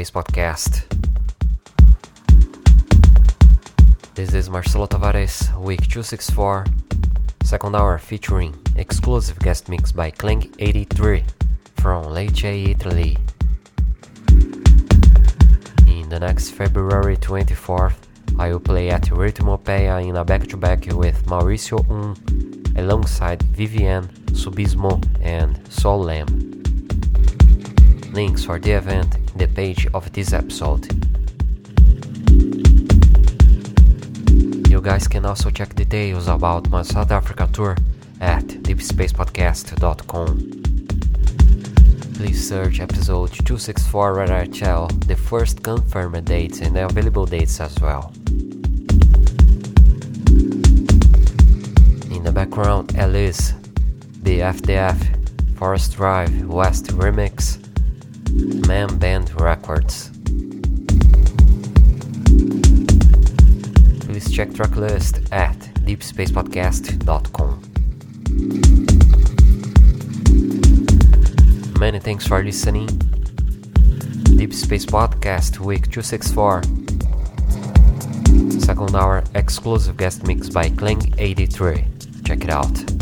Space Podcast. This is Marcelo Tavares, week 264, second hour featuring exclusive guest mix by Clang83 from Lecce, Italy. In the next February 24th, I will play at Ritmopeia in a back-to-back with Mauricio Un alongside Vivienne, Subismo and Solem. Links for the event in the page of this episode. You guys can also check details about my South Africa tour at deepspacepodcast.com. Please search episode 264 where I the first confirmed dates and available dates as well. In the background, Alice, the FDF, Forest Drive, West Remix, Man Band Records. Please check tracklist at deepspacepodcast.com. Many thanks for listening. Deep Space Podcast Week 264. Second hour exclusive guest mix by Kling 83. Check it out.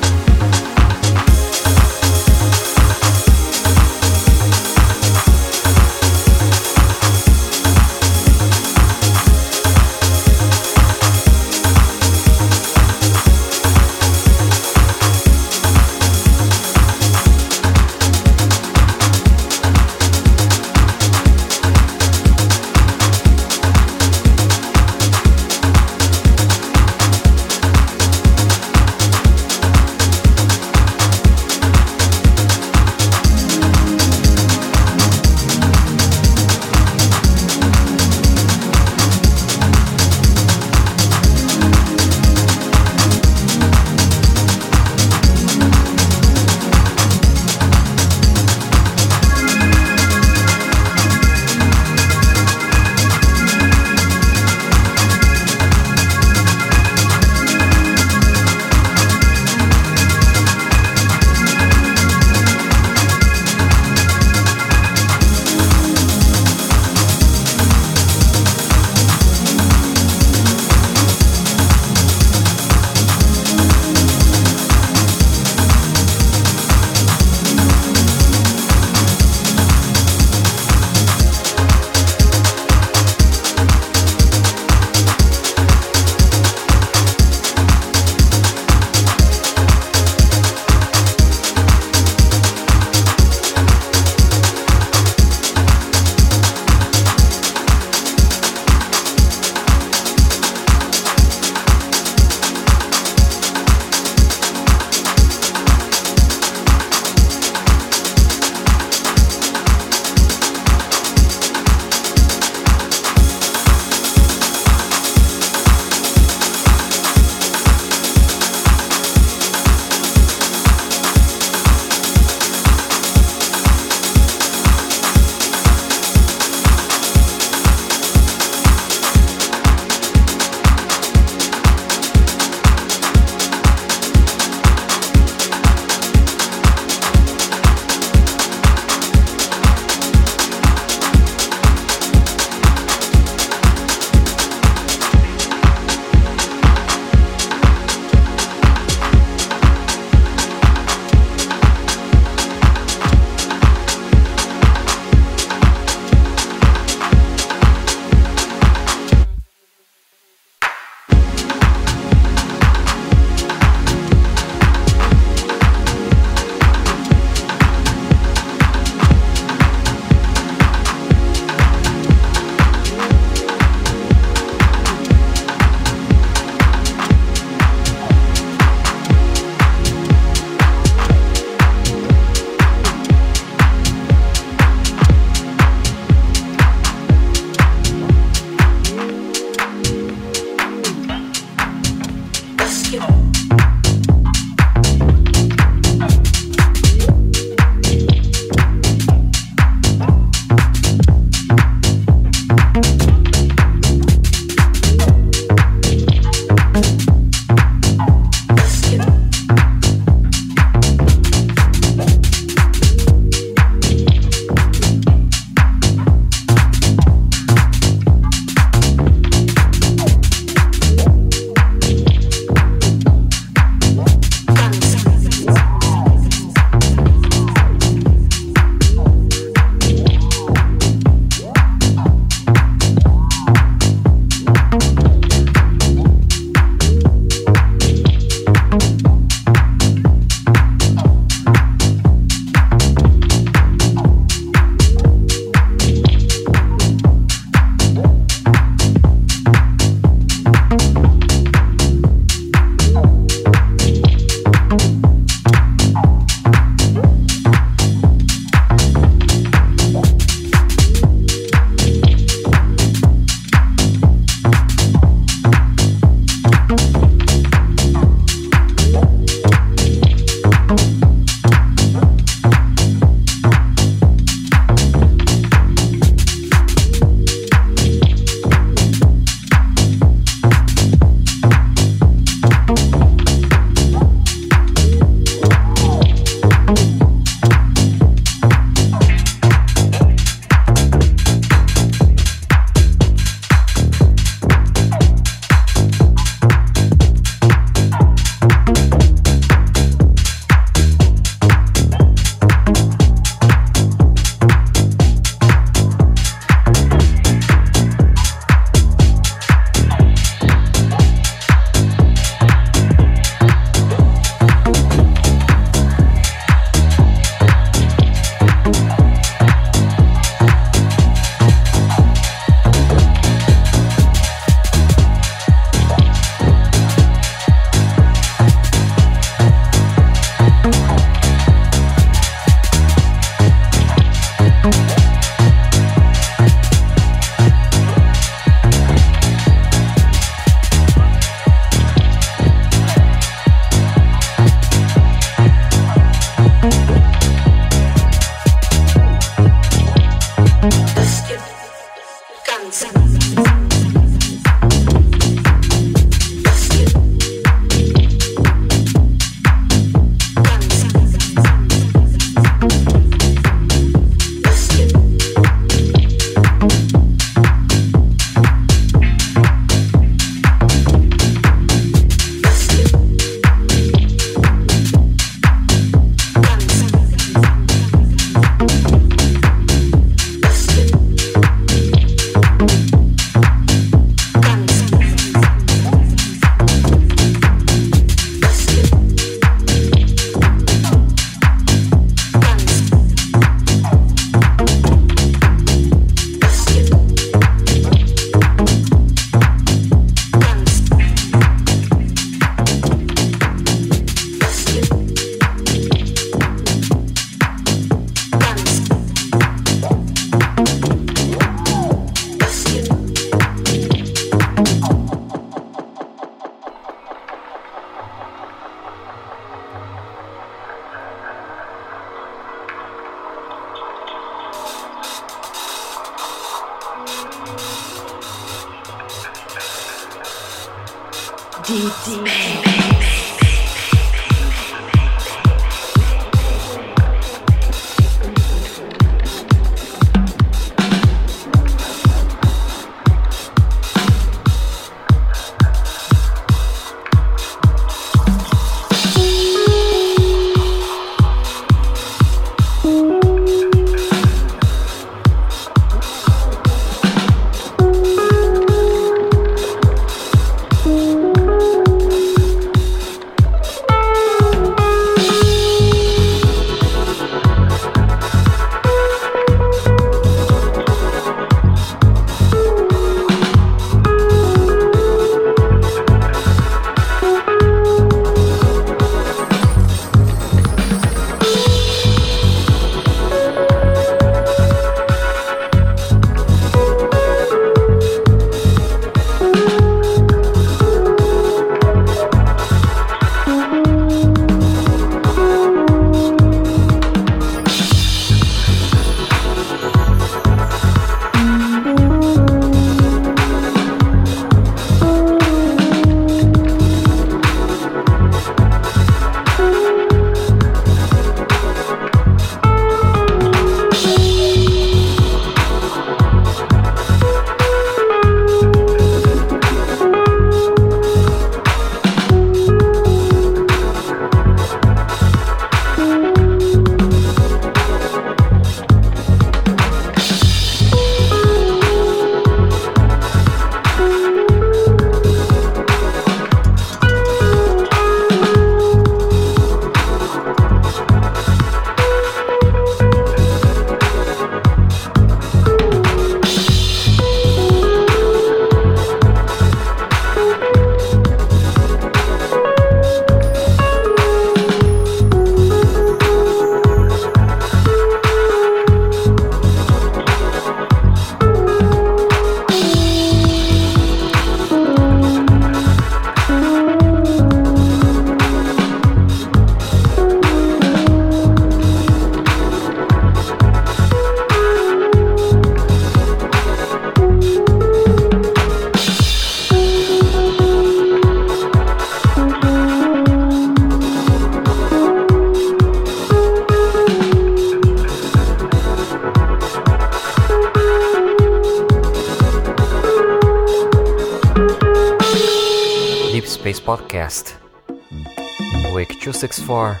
Week 264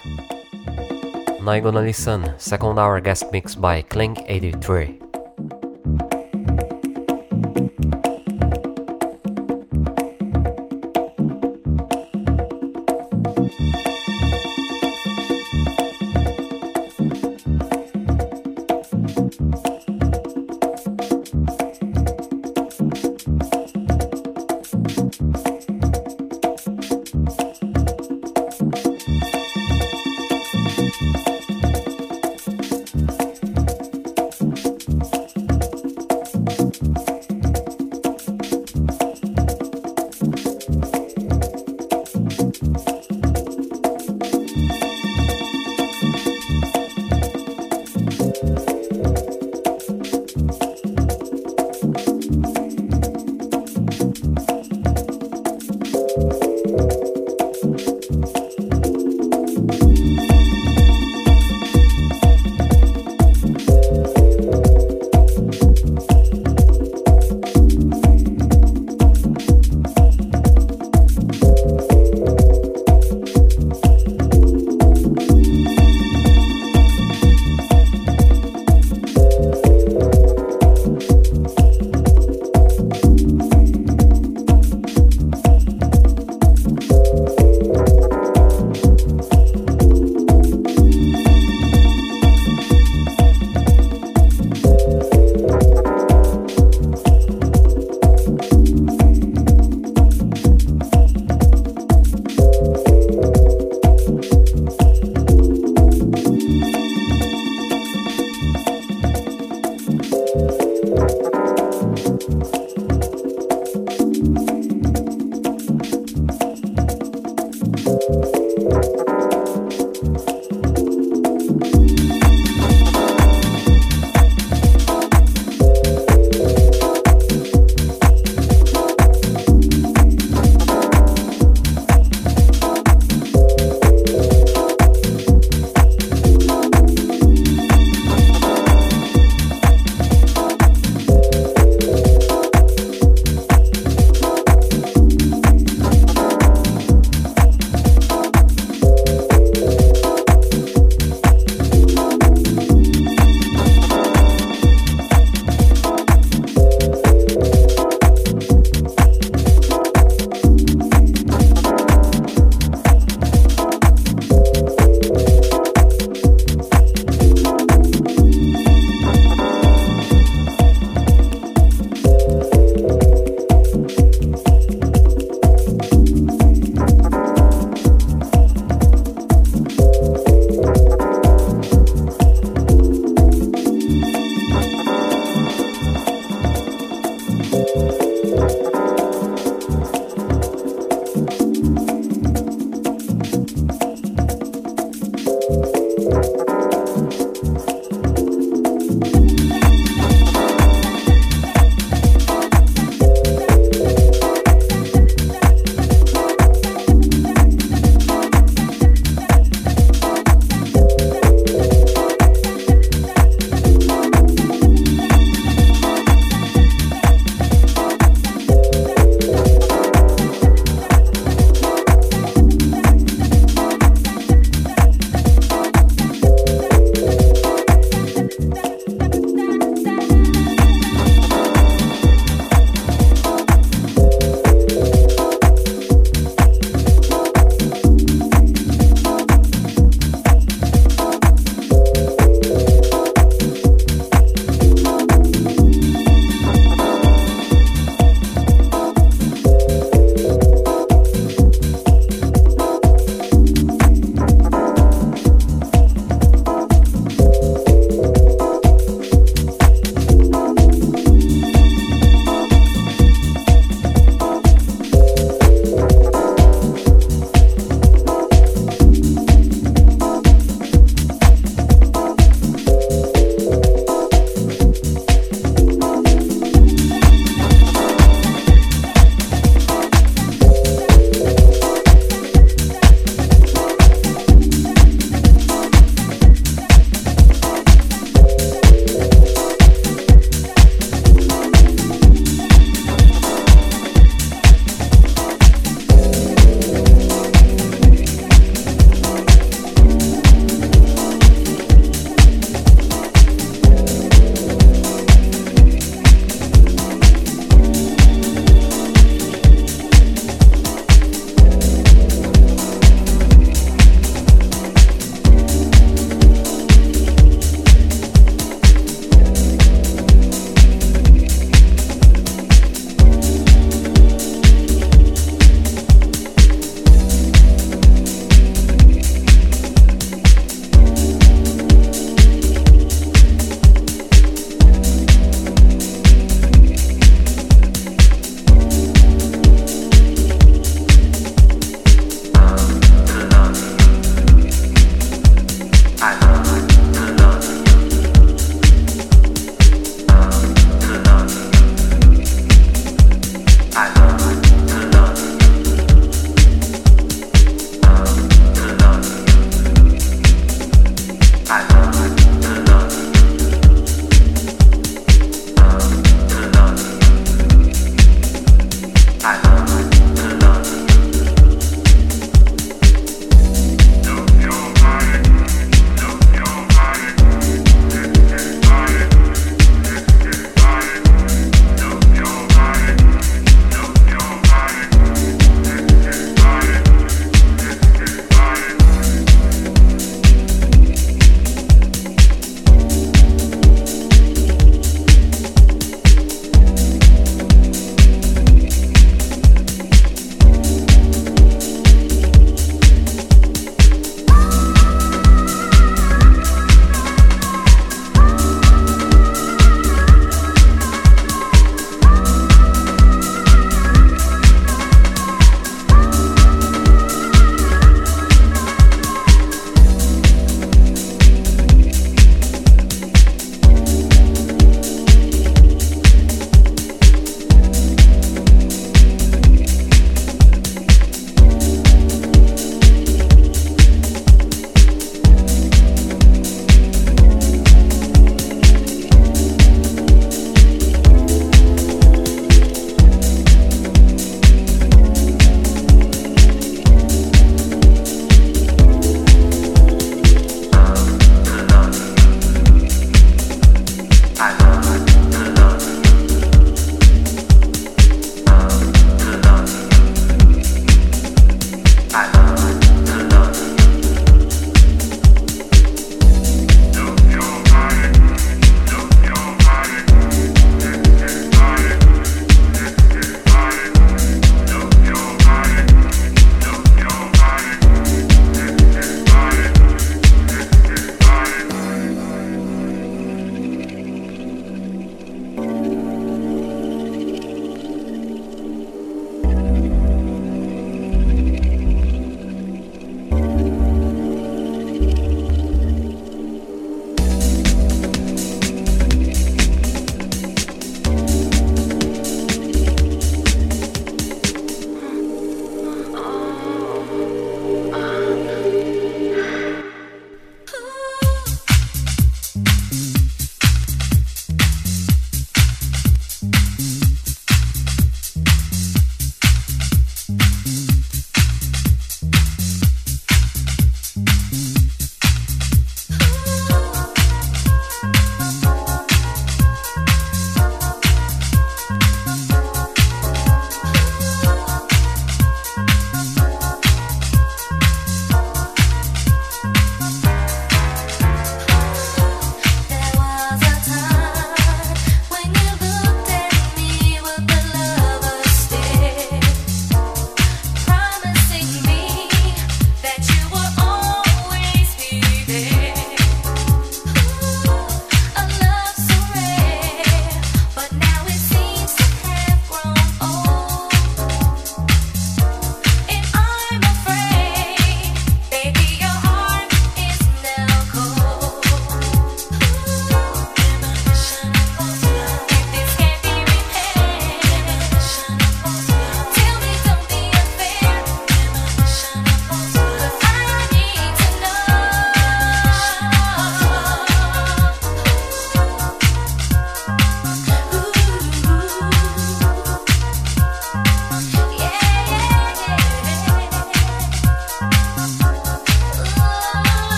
Now you gonna listen second hour guest mix by Clink 83.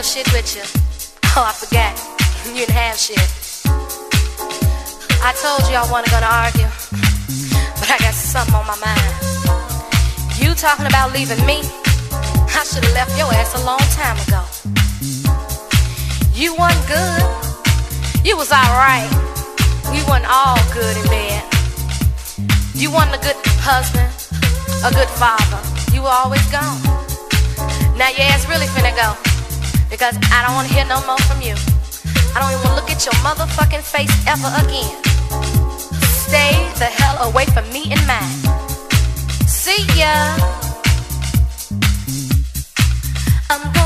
Your shit with you. Oh, I forgot. You didn't have shit. I told you I wasn't gonna argue. But I got something on my mind. You talking about leaving me? I should have left your ass a long time ago. You wasn't good. You was alright. We wasn't all good in bed. You wasn't a good husband, a good father. You were always gone. Now your ass really finna go. Because I don't wanna hear no more from you. I don't even wanna look at your motherfucking face ever again. Stay the hell away from me and mine. See ya. I'm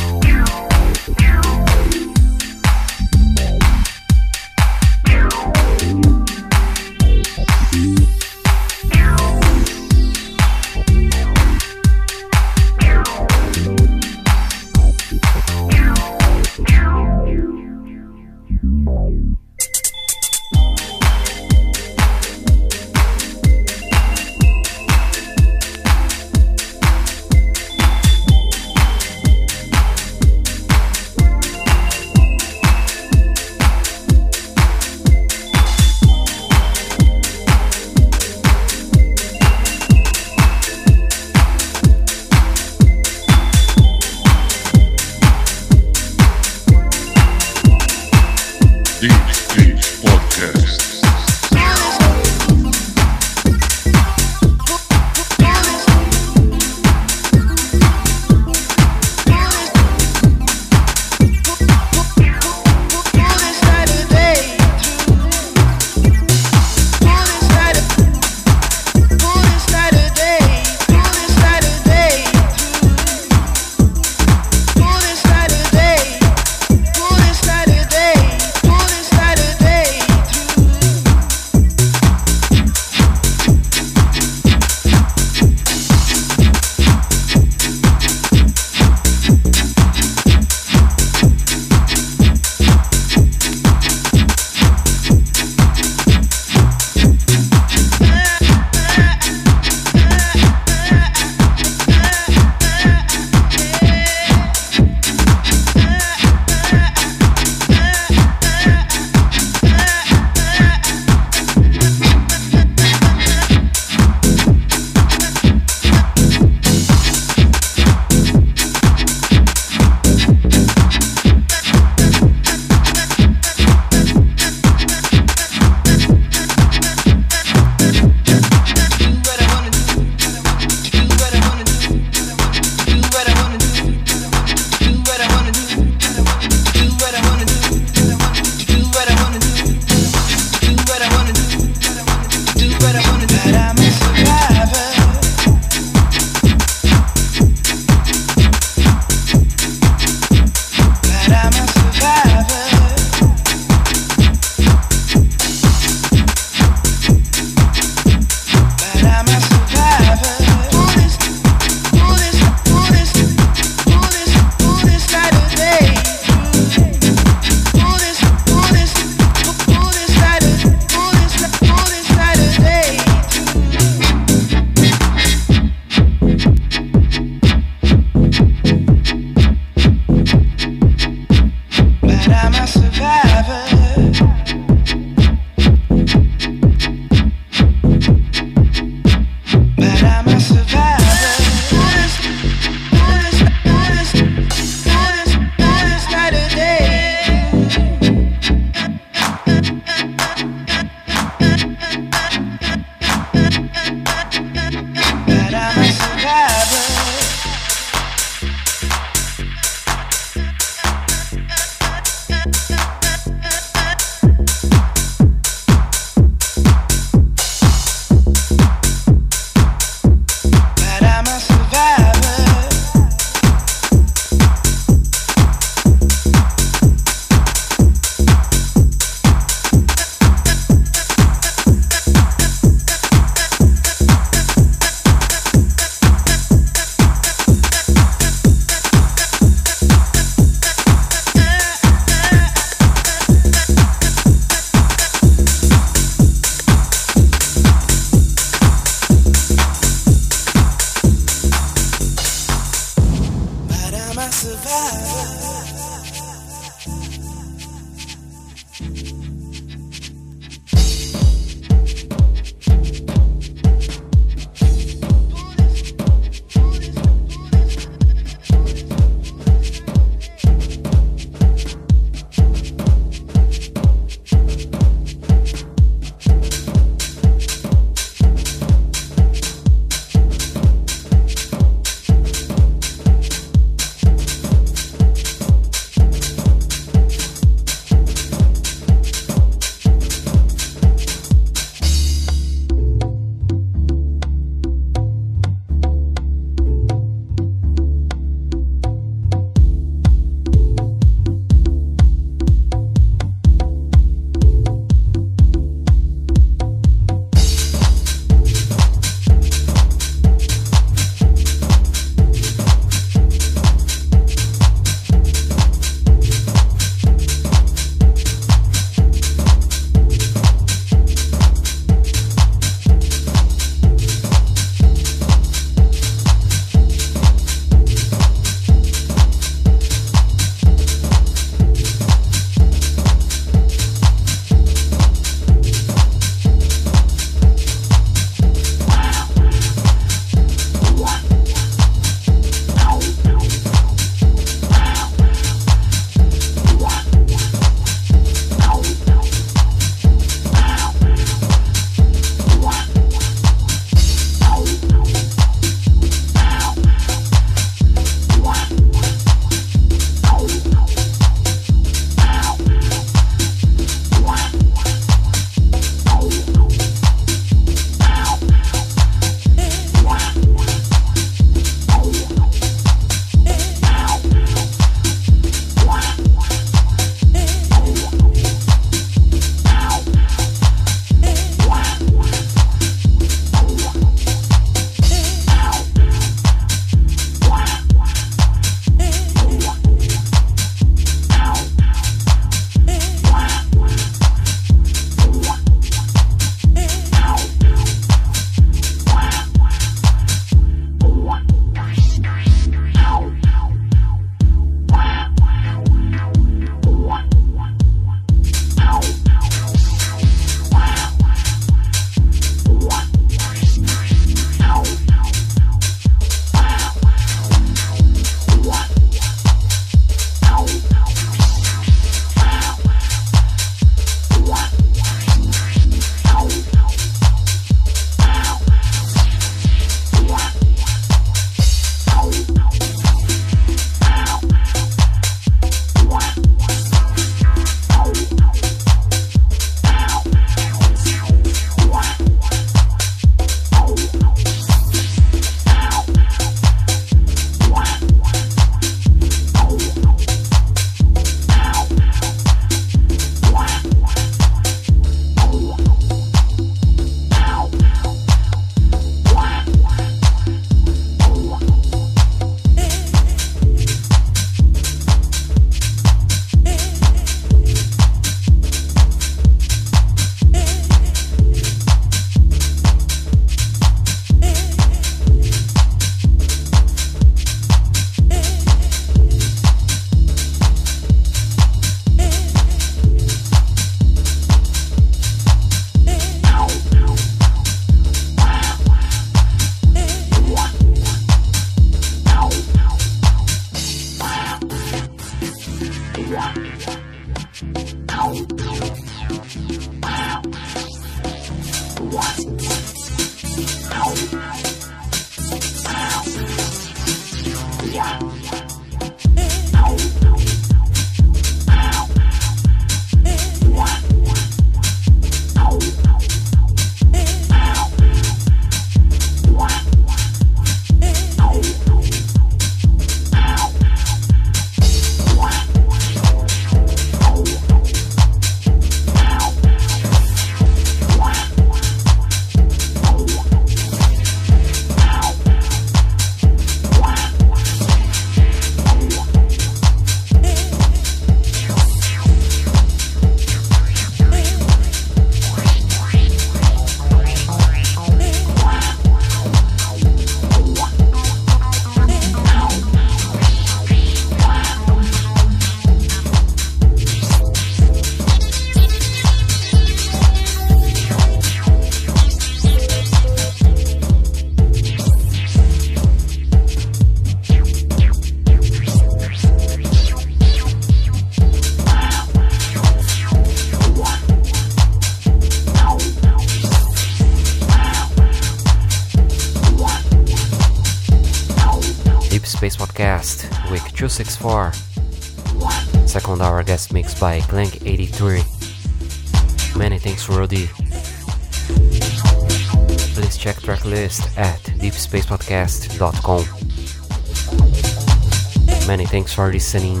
Many thanks for listening.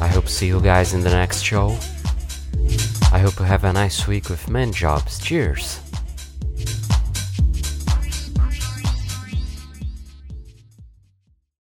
I hope see you guys in the next show. I hope you have a nice week with men jobs. Cheers!